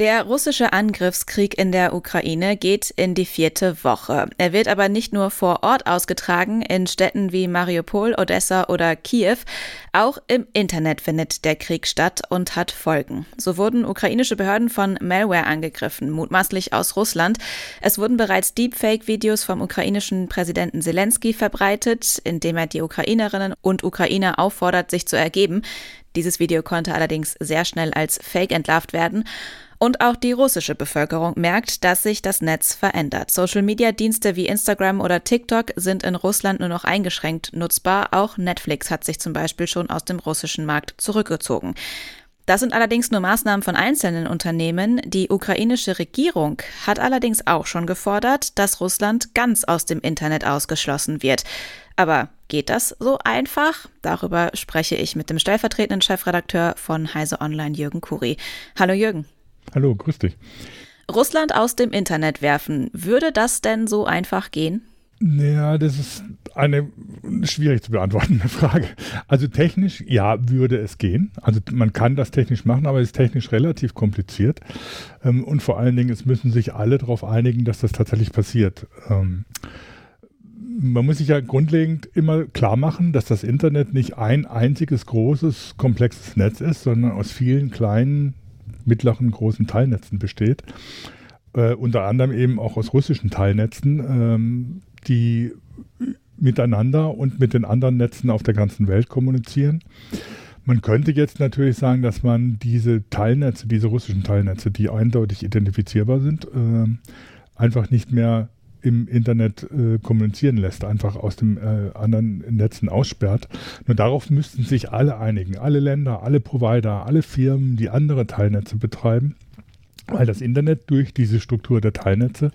Der russische Angriffskrieg in der Ukraine geht in die vierte Woche. Er wird aber nicht nur vor Ort ausgetragen, in Städten wie Mariupol, Odessa oder Kiew. Auch im Internet findet der Krieg statt und hat Folgen. So wurden ukrainische Behörden von Malware angegriffen, mutmaßlich aus Russland. Es wurden bereits Deepfake-Videos vom ukrainischen Präsidenten Zelensky verbreitet, indem er die Ukrainerinnen und Ukrainer auffordert, sich zu ergeben. Dieses Video konnte allerdings sehr schnell als Fake entlarvt werden. Und auch die russische Bevölkerung merkt, dass sich das Netz verändert. Social-Media-Dienste wie Instagram oder TikTok sind in Russland nur noch eingeschränkt nutzbar. Auch Netflix hat sich zum Beispiel schon aus dem russischen Markt zurückgezogen. Das sind allerdings nur Maßnahmen von einzelnen Unternehmen. Die ukrainische Regierung hat allerdings auch schon gefordert, dass Russland ganz aus dem Internet ausgeschlossen wird. Aber geht das so einfach? Darüber spreche ich mit dem stellvertretenden Chefredakteur von Heise Online, Jürgen Kuri. Hallo Jürgen. Hallo, grüß dich. Russland aus dem Internet werfen, würde das denn so einfach gehen? Ja, das ist eine schwierig zu beantwortende Frage. Also technisch, ja, würde es gehen. Also man kann das technisch machen, aber es ist technisch relativ kompliziert. Ähm, und vor allen Dingen, es müssen sich alle darauf einigen, dass das tatsächlich passiert. Ähm, man muss sich ja grundlegend immer klar machen, dass das Internet nicht ein einziges großes, komplexes Netz ist, sondern aus vielen kleinen mittleren großen Teilnetzen besteht. Äh, unter anderem eben auch aus russischen Teilnetzen, ähm, die miteinander und mit den anderen Netzen auf der ganzen Welt kommunizieren. Man könnte jetzt natürlich sagen, dass man diese Teilnetze, diese russischen Teilnetze, die eindeutig identifizierbar sind, äh, einfach nicht mehr im Internet äh, kommunizieren lässt, einfach aus den äh, anderen Netzen aussperrt. Nur darauf müssten sich alle einigen, alle Länder, alle Provider, alle Firmen, die andere Teilnetze betreiben weil das Internet durch diese Struktur der Teilnetze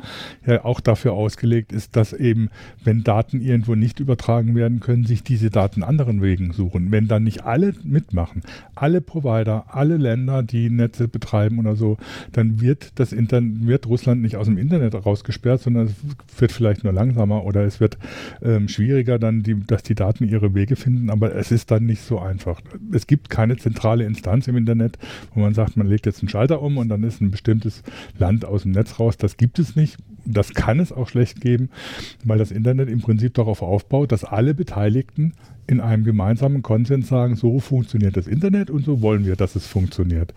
ja auch dafür ausgelegt ist, dass eben, wenn Daten irgendwo nicht übertragen werden können, sich diese Daten anderen Wegen suchen. Wenn dann nicht alle mitmachen, alle Provider, alle Länder, die Netze betreiben oder so, dann wird das Internet, wird Russland nicht aus dem Internet rausgesperrt, sondern es wird vielleicht nur langsamer oder es wird ähm, schwieriger dann, die, dass die Daten ihre Wege finden, aber es ist dann nicht so einfach. Es gibt keine zentrale Instanz im Internet, wo man sagt, man legt jetzt einen Schalter um und dann ist ein bestimmtes Land aus dem Netz raus. Das gibt es nicht. Das kann es auch schlecht geben, weil das Internet im Prinzip darauf aufbaut, dass alle Beteiligten in einem gemeinsamen Konsens sagen, so funktioniert das Internet und so wollen wir, dass es funktioniert.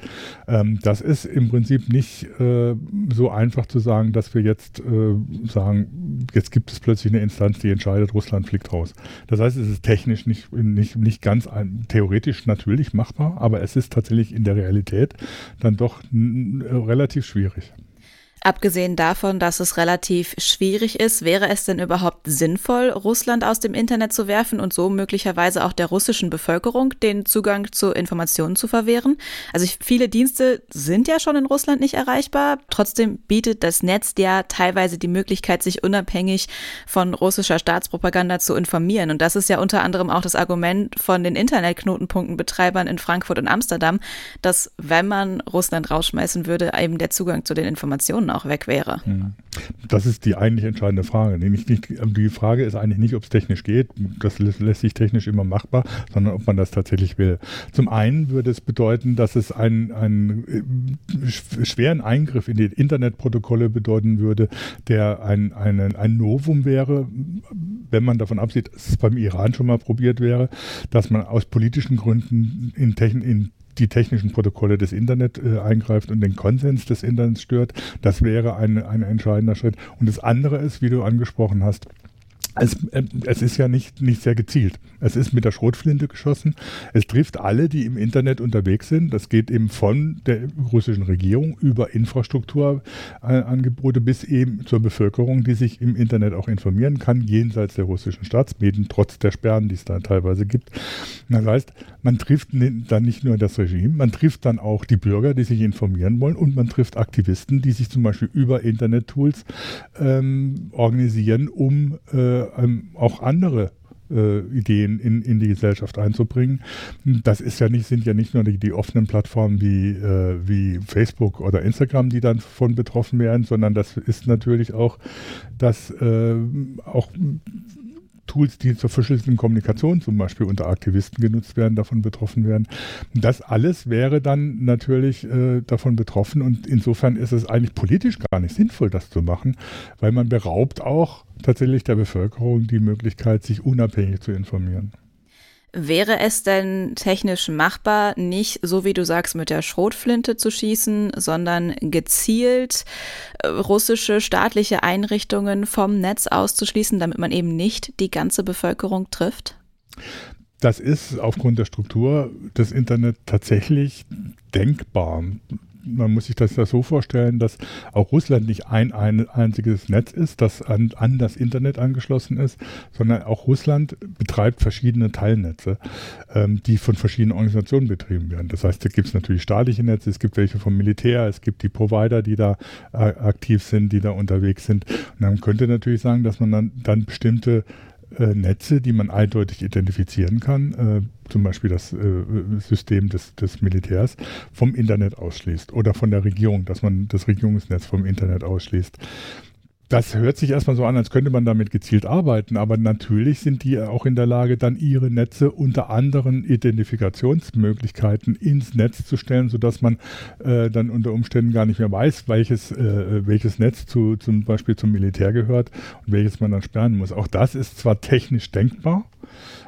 Ähm, das ist im Prinzip nicht äh, so einfach zu sagen, dass wir jetzt äh, sagen, jetzt gibt es plötzlich eine Instanz, die entscheidet, Russland fliegt raus. Das heißt, es ist technisch nicht, nicht, nicht ganz ein, theoretisch natürlich machbar, aber es ist tatsächlich in der Realität dann doch relativ schwierig. Abgesehen davon, dass es relativ schwierig ist, wäre es denn überhaupt sinnvoll, Russland aus dem Internet zu werfen und so möglicherweise auch der russischen Bevölkerung den Zugang zu Informationen zu verwehren? Also viele Dienste sind ja schon in Russland nicht erreichbar. Trotzdem bietet das Netz ja teilweise die Möglichkeit, sich unabhängig von russischer Staatspropaganda zu informieren. Und das ist ja unter anderem auch das Argument von den Internetknotenpunktenbetreibern in Frankfurt und Amsterdam, dass wenn man Russland rausschmeißen würde, eben der Zugang zu den Informationen auch weg wäre. Hm. Das ist die eigentlich entscheidende Frage. Die Frage ist eigentlich nicht, ob es technisch geht. Das lässt sich technisch immer machbar, sondern ob man das tatsächlich will. Zum einen würde es bedeuten, dass es einen, einen äh, schweren Eingriff in die Internetprotokolle bedeuten würde, der ein, ein, ein Novum wäre, wenn man davon absieht, dass es beim Iran schon mal probiert wäre, dass man aus politischen Gründen in, Techn in die technischen Protokolle des Internet äh, eingreift und den Konsens des Internets stört. Das wäre ein, ein entscheidender Schritt. Und das andere ist, wie du angesprochen hast, es, äh, es, ist ja nicht, nicht sehr gezielt. Es ist mit der Schrotflinte geschossen. Es trifft alle, die im Internet unterwegs sind. Das geht eben von der russischen Regierung über Infrastrukturangebote bis eben zur Bevölkerung, die sich im Internet auch informieren kann, jenseits der russischen Staatsmedien, trotz der Sperren, die es da teilweise gibt. Das heißt, man trifft dann nicht nur das Regime, man trifft dann auch die Bürger, die sich informieren wollen und man trifft Aktivisten, die sich zum Beispiel über Internet-Tools ähm, organisieren, um äh, ähm, auch andere äh, Ideen in, in die Gesellschaft einzubringen. Das ist ja nicht, sind ja nicht nur die, die offenen Plattformen wie, äh, wie Facebook oder Instagram, die dann von betroffen werden, sondern das ist natürlich auch, dass äh, auch Tools, die zur verschlüsselten Kommunikation zum Beispiel unter Aktivisten genutzt werden, davon betroffen werden. Das alles wäre dann natürlich äh, davon betroffen und insofern ist es eigentlich politisch gar nicht sinnvoll, das zu machen, weil man beraubt auch tatsächlich der Bevölkerung die Möglichkeit, sich unabhängig zu informieren. Wäre es denn technisch machbar, nicht so wie du sagst mit der Schrotflinte zu schießen, sondern gezielt äh, russische staatliche Einrichtungen vom Netz auszuschließen, damit man eben nicht die ganze Bevölkerung trifft? Das ist aufgrund der Struktur des Internet tatsächlich denkbar man muss sich das ja so vorstellen, dass auch Russland nicht ein, ein einziges Netz ist, das an, an das Internet angeschlossen ist, sondern auch Russland betreibt verschiedene Teilnetze, ähm, die von verschiedenen Organisationen betrieben werden. Das heißt, da gibt es natürlich staatliche Netze, es gibt welche vom Militär, es gibt die Provider, die da äh, aktiv sind, die da unterwegs sind. Und man könnte natürlich sagen, dass man dann, dann bestimmte äh, Netze, die man eindeutig identifizieren kann, äh, zum Beispiel das äh, System des, des Militärs, vom Internet ausschließt oder von der Regierung, dass man das Regierungsnetz vom Internet ausschließt. Das hört sich erstmal so an, als könnte man damit gezielt arbeiten, aber natürlich sind die auch in der Lage, dann ihre Netze unter anderen Identifikationsmöglichkeiten ins Netz zu stellen, sodass man äh, dann unter Umständen gar nicht mehr weiß, welches, äh, welches Netz zu, zum Beispiel zum Militär gehört und welches man dann sperren muss. Auch das ist zwar technisch denkbar,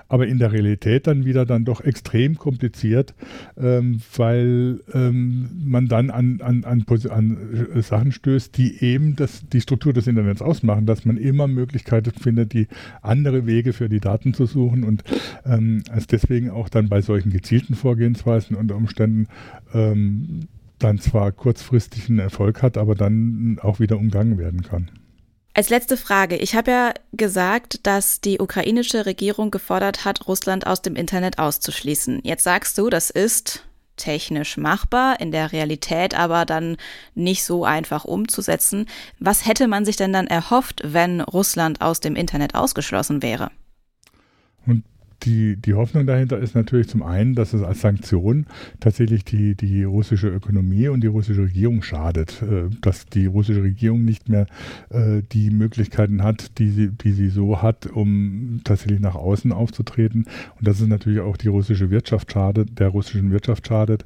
aber in der Realität dann wieder dann doch extrem kompliziert, ähm, weil ähm, man dann an, an, an, an, äh, Sachen stößt, die eben das, die Struktur des Internets ausmachen, dass man immer Möglichkeiten findet, die andere Wege für die Daten zu suchen und ähm, es deswegen auch dann bei solchen gezielten Vorgehensweisen unter Umständen ähm, dann zwar kurzfristig einen Erfolg hat, aber dann auch wieder umgangen werden kann. Als letzte Frage. Ich habe ja gesagt, dass die ukrainische Regierung gefordert hat, Russland aus dem Internet auszuschließen. Jetzt sagst du, das ist technisch machbar, in der Realität aber dann nicht so einfach umzusetzen. Was hätte man sich denn dann erhofft, wenn Russland aus dem Internet ausgeschlossen wäre? Und die, die Hoffnung dahinter ist natürlich zum einen, dass es als Sanktion tatsächlich die, die russische Ökonomie und die russische Regierung schadet, äh, dass die russische Regierung nicht mehr äh, die Möglichkeiten hat, die sie, die sie so hat, um tatsächlich nach außen aufzutreten. Und dass es natürlich auch die russische Wirtschaft schadet, der russischen Wirtschaft schadet,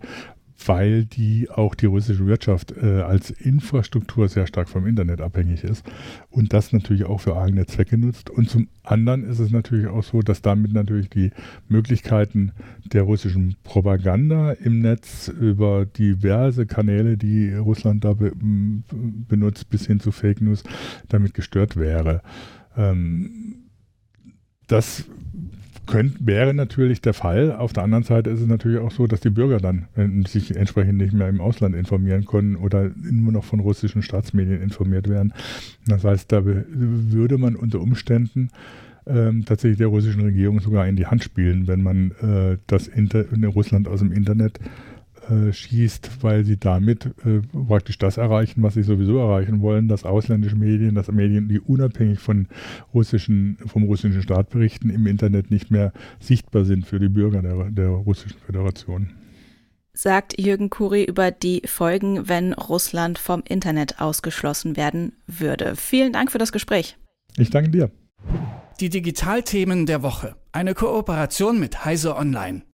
weil die auch die russische Wirtschaft äh, als Infrastruktur sehr stark vom Internet abhängig ist und das natürlich auch für eigene Zwecke nutzt. Und zum anderen ist es natürlich auch so, dass damit natürlich die Möglichkeiten der russischen Propaganda im Netz über diverse Kanäle, die Russland da be benutzt, bis hin zu Fake News, damit gestört wäre. Ähm, das Könnt, wäre natürlich der Fall. Auf der anderen Seite ist es natürlich auch so, dass die Bürger dann äh, sich entsprechend nicht mehr im Ausland informieren können oder nur noch von russischen Staatsmedien informiert werden. Das heißt, da würde man unter Umständen ähm, tatsächlich der russischen Regierung sogar in die Hand spielen, wenn man äh, das Inter in Russland aus dem Internet äh, schießt, weil sie damit äh, praktisch das erreichen, was sie sowieso erreichen wollen, dass ausländische Medien, dass Medien, die unabhängig von russischen, vom russischen Staat berichten, im Internet nicht mehr sichtbar sind für die Bürger der, der russischen Föderation. Sagt Jürgen Kuri über die Folgen, wenn Russland vom Internet ausgeschlossen werden würde. Vielen Dank für das Gespräch. Ich danke dir. Die Digitalthemen der Woche. Eine Kooperation mit Heise Online.